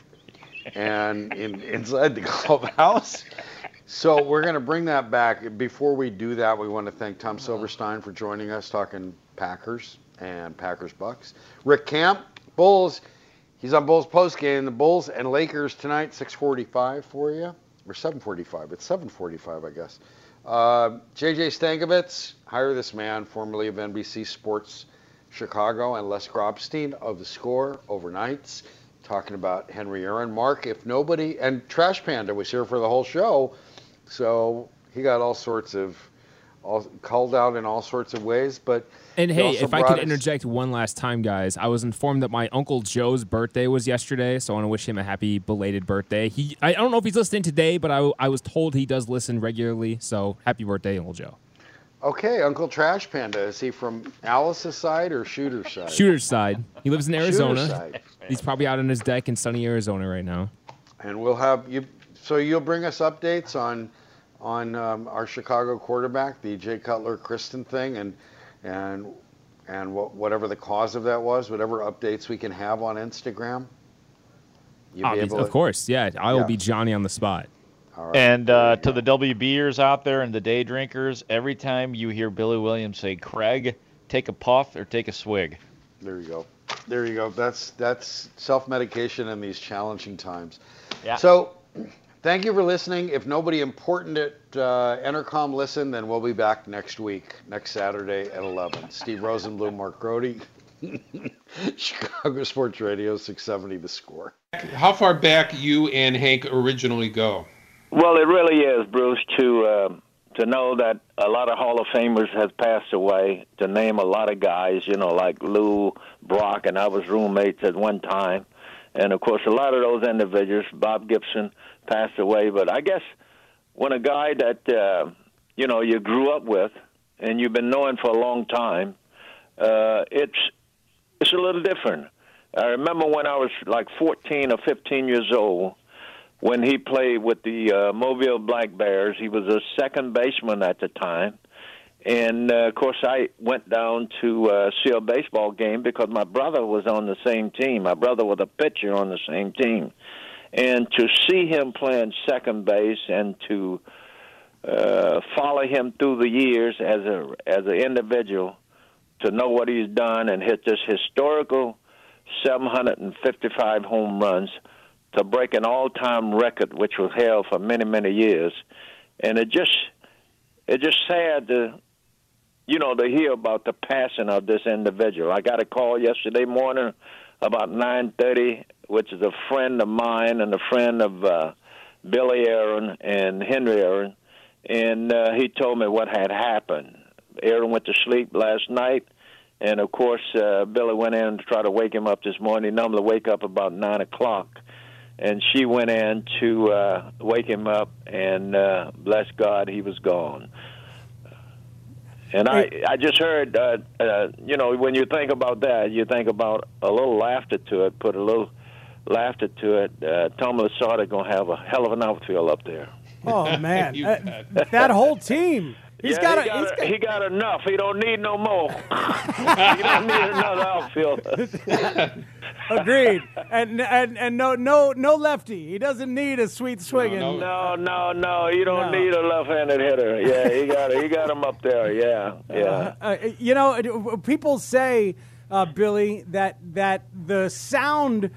[SPEAKER 4] and [laughs] in, inside the [laughs] clubhouse. So we're going to bring that back. Before we do that, we want to thank Tom Silverstein for joining us, talking Packers and Packers Bucks. Rick Camp, Bulls. He's on Bulls post game. The Bulls and Lakers tonight, 6:45 for you, or 7:45. It's 7:45, I guess. Uh, JJ Stankevitz, hire this man, formerly of NBC Sports Chicago, and Les Grobstein of the Score overnights, talking about Henry Aaron. Mark, if nobody, and Trash Panda was here for the whole show, so he got all sorts of, all, called out in all sorts of ways. But
[SPEAKER 6] And hey, if I could
[SPEAKER 4] us-
[SPEAKER 6] interject one last time, guys, I was informed that my uncle Joe's birthday was yesterday, so I want to wish him a happy belated birthday. He, I don't know if he's listening today, but I, I was told he does listen regularly, so happy birthday, Uncle Joe.
[SPEAKER 4] Okay, Uncle Trash Panda, is he from Alice's side or Shooter's side?
[SPEAKER 6] Shooter's side. He lives in
[SPEAKER 4] Shooter's
[SPEAKER 6] Arizona.
[SPEAKER 4] side.
[SPEAKER 6] He's probably out on his deck in sunny Arizona right now.
[SPEAKER 4] And we'll have you. So you'll bring us updates on on um, our Chicago quarterback, the Jay Cutler Kristin thing, and and and what, whatever the cause of that was, whatever updates we can have on Instagram. You'll be
[SPEAKER 6] be-
[SPEAKER 4] able
[SPEAKER 6] of
[SPEAKER 4] to-
[SPEAKER 6] course, yeah. I will
[SPEAKER 4] Yeah.
[SPEAKER 6] be Johnny on the spot.
[SPEAKER 5] And uh, to the WBers out there and the day drinkers, every time you hear Billy Williams say Craig, take a puff or take a swig.
[SPEAKER 4] There you go. There you go. That's that's self-medication in these challenging times.
[SPEAKER 16] Yeah.
[SPEAKER 4] So, thank you for listening. If nobody important at uh, Entercom listen, then we'll be back next week, next Saturday at 11. Steve Rosenbloom, Mark Grote, [laughs] Chicago Sports Radio, 670 The Score.
[SPEAKER 15] How far back you and Hank originally go?
[SPEAKER 18] Well, it really is, Bruce, to uh, to know that a lot of Hall of Famers has passed away. To name a lot of guys, you know, like Lou Brock, and I was roommates at one time, and of course, a lot of those individuals. Bob Gibson passed away, but I guess when a guy that uh, you know you grew up with and you've been knowing for a long time, uh, it's it's a little different. I remember when I was like 14 or 15 years old when he played with the uh, Mobile Black Bears. He was a second baseman at the time. And uh, of course, I went down to uh, see a baseball game because my brother was on the same team. My brother was a pitcher on the same team, and to see him playing second base and to uh, follow him through the years as a as an individual, to know what he's done and hit this historical 755 home runs to break an all-time record, which was held for many, many years, and it just it just sad to you know to hear about the passing of this individual. I got a call yesterday morning about 9:30, which is a friend of mine and a friend of uh, Billy Aaron and Henry Aaron, and uh, he told me what had happened. Aaron went to sleep last night. And of course, uh, Billy went in to try to wake him up this morning. He normally wake up about nine o'clock, and she went in to uh, wake him up. And uh, bless God, he was gone. And I, I just heard, uh, uh, you know, when you think about that, you think about a little laughter to it. Put a little laughter to it. Uh, Tom Lasorda gonna have a hell of an outfield up there.
[SPEAKER 19] Oh [laughs] man, uh, that whole team. He's
[SPEAKER 18] yeah,
[SPEAKER 19] got
[SPEAKER 18] he,
[SPEAKER 19] a,
[SPEAKER 18] got
[SPEAKER 19] he's
[SPEAKER 18] a-
[SPEAKER 19] got-
[SPEAKER 18] he got enough. He don't need no more. [laughs] he don't need another outfielder. [laughs]
[SPEAKER 19] Agreed. And and and no no no lefty. He doesn't need a sweet swinging.
[SPEAKER 18] No, no, no. You don't
[SPEAKER 19] No.
[SPEAKER 18] need a left-handed hitter. Yeah, he got he got him up there. Yeah, yeah.
[SPEAKER 19] Uh, you know, people say, uh, Billy, that that the sound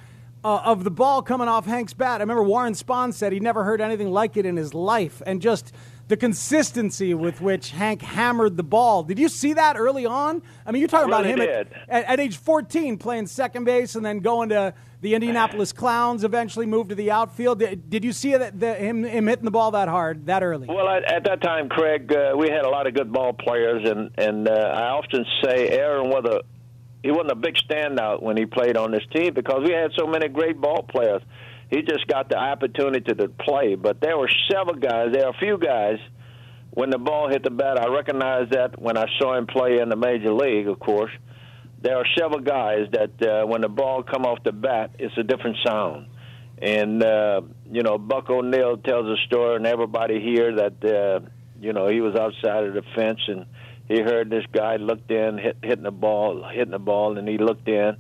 [SPEAKER 19] uh, of the ball coming off Hank's bat. I remember Warren Spahn said he never heard anything like it in his life, and just the consistency with which Hank hammered the ball. Did you see that early on? I mean, you're talking
[SPEAKER 18] I
[SPEAKER 19] about him at, at, at age 14 playing second base and then going to the Indianapolis Clowns. Eventually moved to the outfield. Did, did you see that, the, him him hitting the ball that hard that early?
[SPEAKER 18] Well, at, at that time, Craig, uh, we had a lot of good ball players, and and uh, I often say Aaron was a he wasn't a big standout when he played on this team because we had so many great ball players. He just got the opportunity to play, but there were several guys. There are a few guys. When the ball hit the bat, I recognized that when I saw him play in the major league. Of course, there are several guys that uh, when the ball come off the bat, it's a different sound. And uh, you know, Buck O'Neil tells a story, and everybody here that uh, you know he was outside of the fence and he heard this guy looked in, hit, hitting the ball, hitting the ball, and he looked in,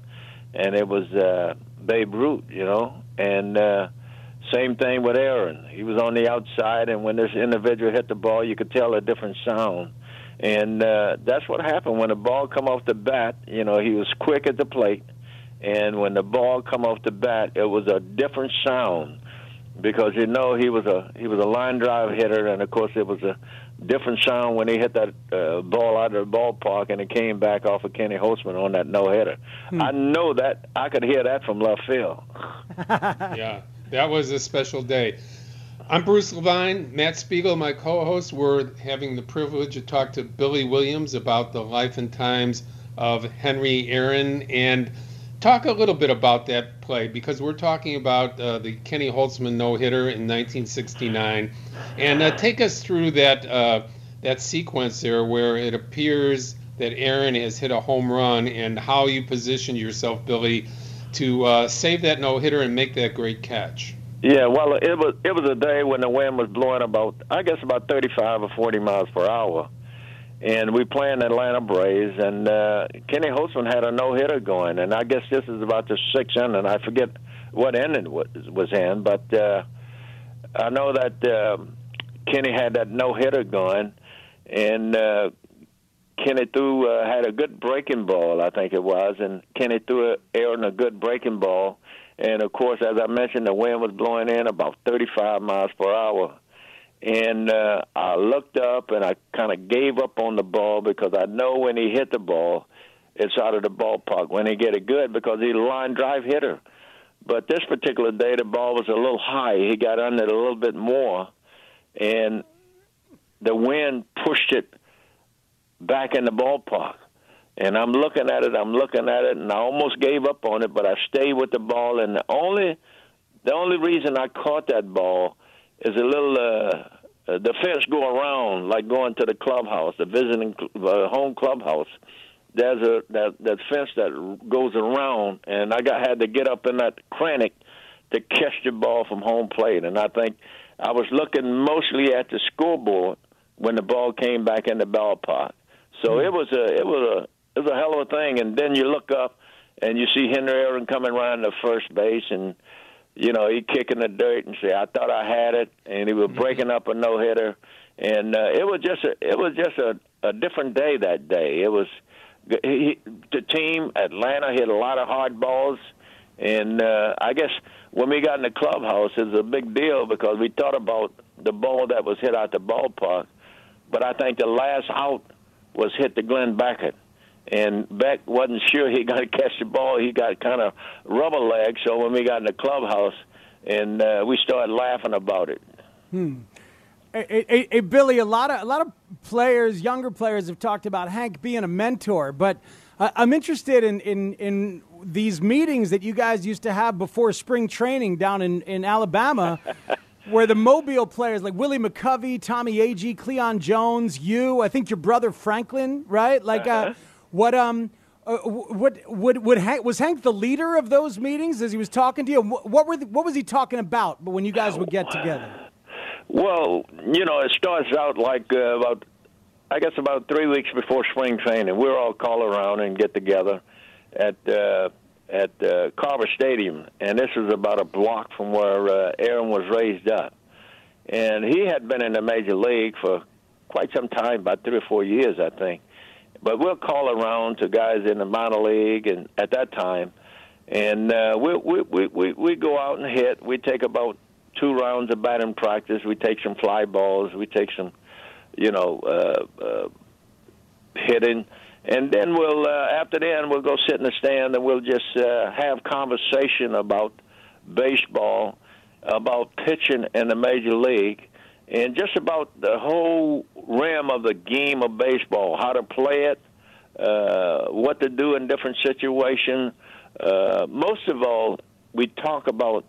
[SPEAKER 18] and it was uh, Babe Ruth, you know. And uh, same thing with Aaron. He was on the outside, and when this individual hit the ball, you could tell a different sound. And uh, that's what happened when the ball come off the bat. You know, he was quick at the plate, and when the ball come off the bat, it was a different sound because you know he was a he was a line drive hitter, and of course it was a different sound when he hit that uh, ball out of the ballpark and it came back off of Kenny Holtzman on that no hitter.
[SPEAKER 15] Hmm.
[SPEAKER 18] I know that I could hear that from left field. [laughs]
[SPEAKER 15] yeah, that was a special day. I'm Bruce Levine. Matt Spiegel, my co-host. We're having the privilege to talk to Billy Williams about the life and times of Henry Aaron and talk a little bit about that play because we're talking about uh, the Kenny Holtzman no-hitter in 1969, and uh, take us through that uh, that sequence there where it appears that Aaron has hit a home run and how you positioned yourself, Billy, to uh, save that no-hitter and make that great catch.
[SPEAKER 18] Yeah, well, it was it was a day when the wind was blowing about I guess about 35 or 40 miles per hour, and we playing the Atlanta Braves, and uh, Kenny Holtzman had a no hitter going, and I guess this is about the sixth inning. I forget what inning was was in, but uh, I know that uh, Kenny had that no hitter going, and uh, Kenny threw uh, had a good breaking ball, I think it was, and Kenny threw Aaron a good breaking ball. And of course, as I mentioned, the wind was blowing in about 35 miles per hour. And uh, I looked up and I kind of gave up on the ball because I know when he hit the ball, it's out of the ballpark. When he get it good, because he's a line drive hitter. But this particular day, the ball was a little high. He got under it a little bit more, and the wind pushed it back in the ballpark. And I'm looking at it, I'm looking at it, and I almost gave up on it, but I stayed with the ball. And the only, the only reason I caught that ball is a little. Uh, uh, the fence go around like going to the clubhouse, the visiting uh, home clubhouse. There's a that that fence that goes around, and I got had to get up in that cranny to catch the ball from home plate. And I think I was looking mostly at the scoreboard when the ball came back in the ballpark. So it was a it was a it was a hell of a thing. And then you look up and you see Henry Aaron coming around the first base and you know, he kicking the dirt and say, "I thought I had it," and he was breaking up a no hitter, and uh, it was just a, it was just a, a different day that day. It was he, the team Atlanta hit a lot of hard balls, and uh, I guess when we got in the clubhouse, it was a big deal because we thought about the ball that was hit out the ballpark, but I think the last out was hit to Glenn Beckert and Beck wasn't sure he got to catch the ball. He got kind of rubber leg. So when we got in the clubhouse, and uh, we started laughing about it.
[SPEAKER 19] Hmm. Hey, hey, hey, Billy, a lot of a lot of players, younger players, have talked about Hank being a mentor, but uh, I'm interested in, in in these meetings that you guys used to have before spring training down in in Alabama. [laughs] where the Mobile players like Willie McCovey, Tommy Agee, Cleon Jones, you, I think your brother Franklin, right? Like, uh,
[SPEAKER 18] Uh-huh.
[SPEAKER 19] What um, uh, what would would Hank was Hank the leader of those meetings as he was talking to you? What, what were the, what was he talking about? But when you guys would get together,
[SPEAKER 18] Well, you know, it starts out like uh, about, I guess, about three weeks before spring training. We're all call around and get together at uh, at uh, Carver Stadium, and this is about a block from where uh, Aaron was raised up. And he had been in the major league for quite some time, about three or four years, I think. But we'll call around to guys in the minor league, and at that time, and uh, we, we we we we go out and hit. We take about two rounds of batting practice. We take some fly balls. We take some, you know, uh, uh, hitting, and then we'll uh, after then we'll go sit in the stand and we'll just uh, have conversation about baseball, about pitching in the major league, and just about the whole realm of the game of baseball, how to play it, uh, what to do in different situations. Uh, most of all, we talk about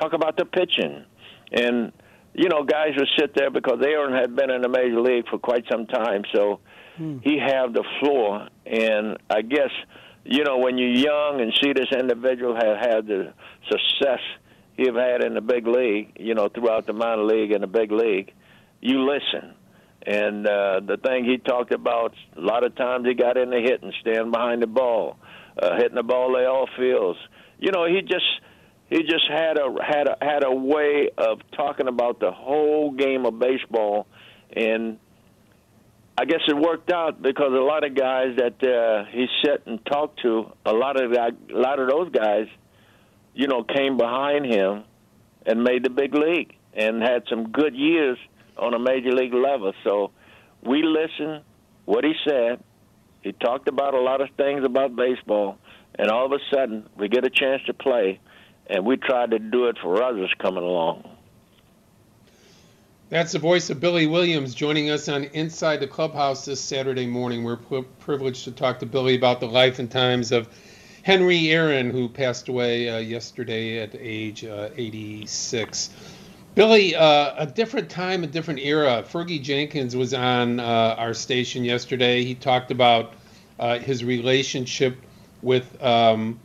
[SPEAKER 18] talk about the pitching, and you know, guys would sit there because Aaron had been in the major league for quite some time, so he had the floor. And I guess you know when you're young and see this individual have had the success have had in the big league, you know, throughout the minor league and the big league, you listen. And uh, the thing he talked about, a lot of times he got in the hit and stand behind the ball, uh, hitting the ball they all fields. You know, he just he just had a had a had a way of talking about the whole game of baseball, and I guess it worked out because a lot of guys that uh, he sat and talked to, a lot of a lot of those guys, you know, came behind him and made the big league and had some good years on a major league level. So we listened what he said. He talked about a lot of things about baseball, and all of a sudden we get a chance to play, and we tried to do it for others coming along.
[SPEAKER 15] That's the voice of Billy Williams joining us on Inside the Clubhouse this Saturday morning. We're privileged to talk to Billy about the life and times of Henry Aaron, who passed away uh, yesterday at age uh, 86. Billy, uh, a different time, a different era. Fergie Jenkins was on uh, our station yesterday. He talked about uh, his relationship with um,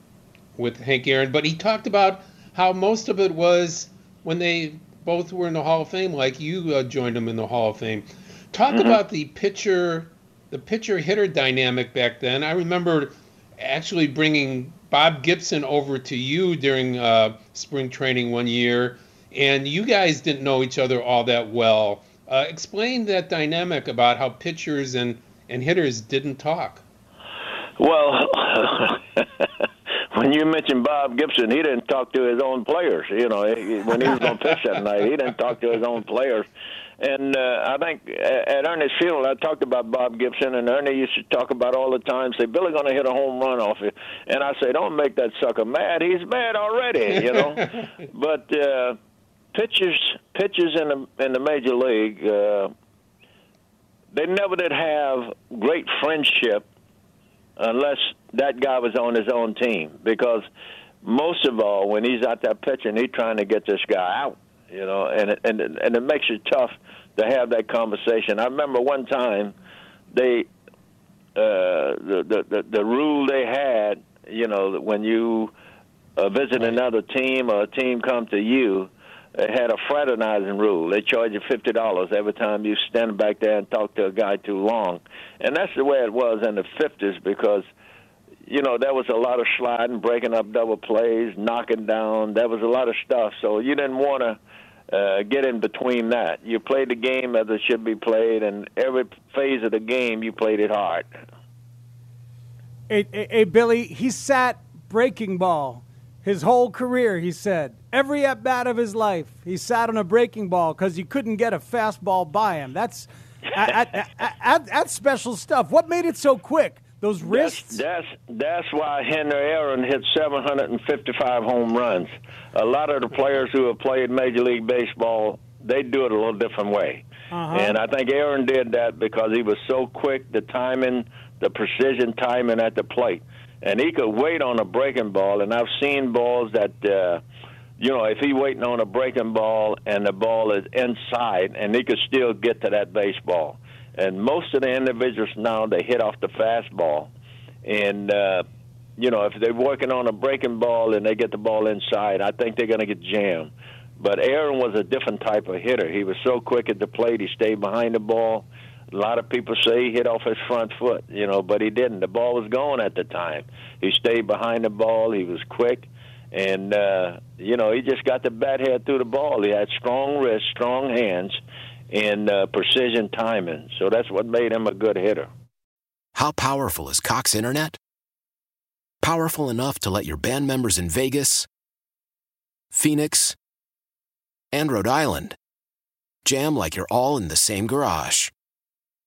[SPEAKER 15] with Hank Aaron, but he talked about how most of it was when they both were in the Hall of Fame, like you uh, joined them in the Hall of Fame. Talk
[SPEAKER 18] Mhm.
[SPEAKER 15] about the pitcher, the pitcher hitter dynamic back then. I remember actually bringing Bob Gibson over to you during uh, spring training one year, and you guys didn't know each other all that well. Uh, explain that dynamic about how pitchers and and hitters didn't talk.
[SPEAKER 18] Well, [laughs] when you mentioned Bob Gibson, he didn't talk to his own players. You know, when he was on pitch that night, he didn't talk to his own players. And uh, I think at Ernie's Field, I talked about Bob Gibson, and Ernie used to talk about all the time. Say, Billy going to hit a home run off you, and I say, don't make that sucker mad. He's mad already, you know. [laughs] but uh, pitchers, pitchers in the in the major league, uh, they never did have great friendship unless that guy was on his own team. Because most of all, when he's out there pitching, he's trying to get this guy out you know, and it, and it, and it makes it tough to have that conversation. I remember one time they uh, the, the the the rule they had, you know, when you uh, visit another team or a team come to you, they had a fraternizing rule. They charge you fifty dollars every time you stand back there and talk to a guy too long, and that's the way it was in the fifties because you know, there was a lot of sliding, breaking up double plays, knocking down. There was a lot of stuff. So you didn't want to uh, get in between that. You played the game as it should be played, and every phase of the game, you played it hard.
[SPEAKER 19] Hey, hey, hey, Billy, he sat breaking ball his whole career, he said. Every at bat of his life, he sat on a breaking ball because you couldn't get a fastball by him. That's, at, at, at, that's special stuff. What made it so quick? Those wrists.
[SPEAKER 18] That's, that's that's why Henry Aaron hit 755 home runs. A lot of the players who have played Major League Baseball, they do it a little different way.
[SPEAKER 19] Uh-huh.
[SPEAKER 18] And I think Aaron did that because he was so quick, the timing, the precision timing at the plate, and he could wait on a breaking ball. And I've seen balls that. Uh, you know, if he waiting on a breaking ball and the ball is inside, and he could still get to that baseball and most of the individuals now they hit off the fastball, and uh, you know if they're working on a breaking ball and they get the ball inside, I think they're going to get jammed. But Aaron was a different type of hitter. He was so quick at the plate. He stayed behind the ball. A lot of people say he hit off his front foot, you know, but he didn't. The ball was going at the time. He stayed behind the ball. He was quick, and uh, you know he just got the bat head through the ball. He had strong wrists, strong hands, and uh, precision timing. So that's what made him a good hitter.
[SPEAKER 20] How powerful is Cox Internet? Powerful enough to let your band members in Vegas, Phoenix, and Rhode Island jam like you're all in the same garage.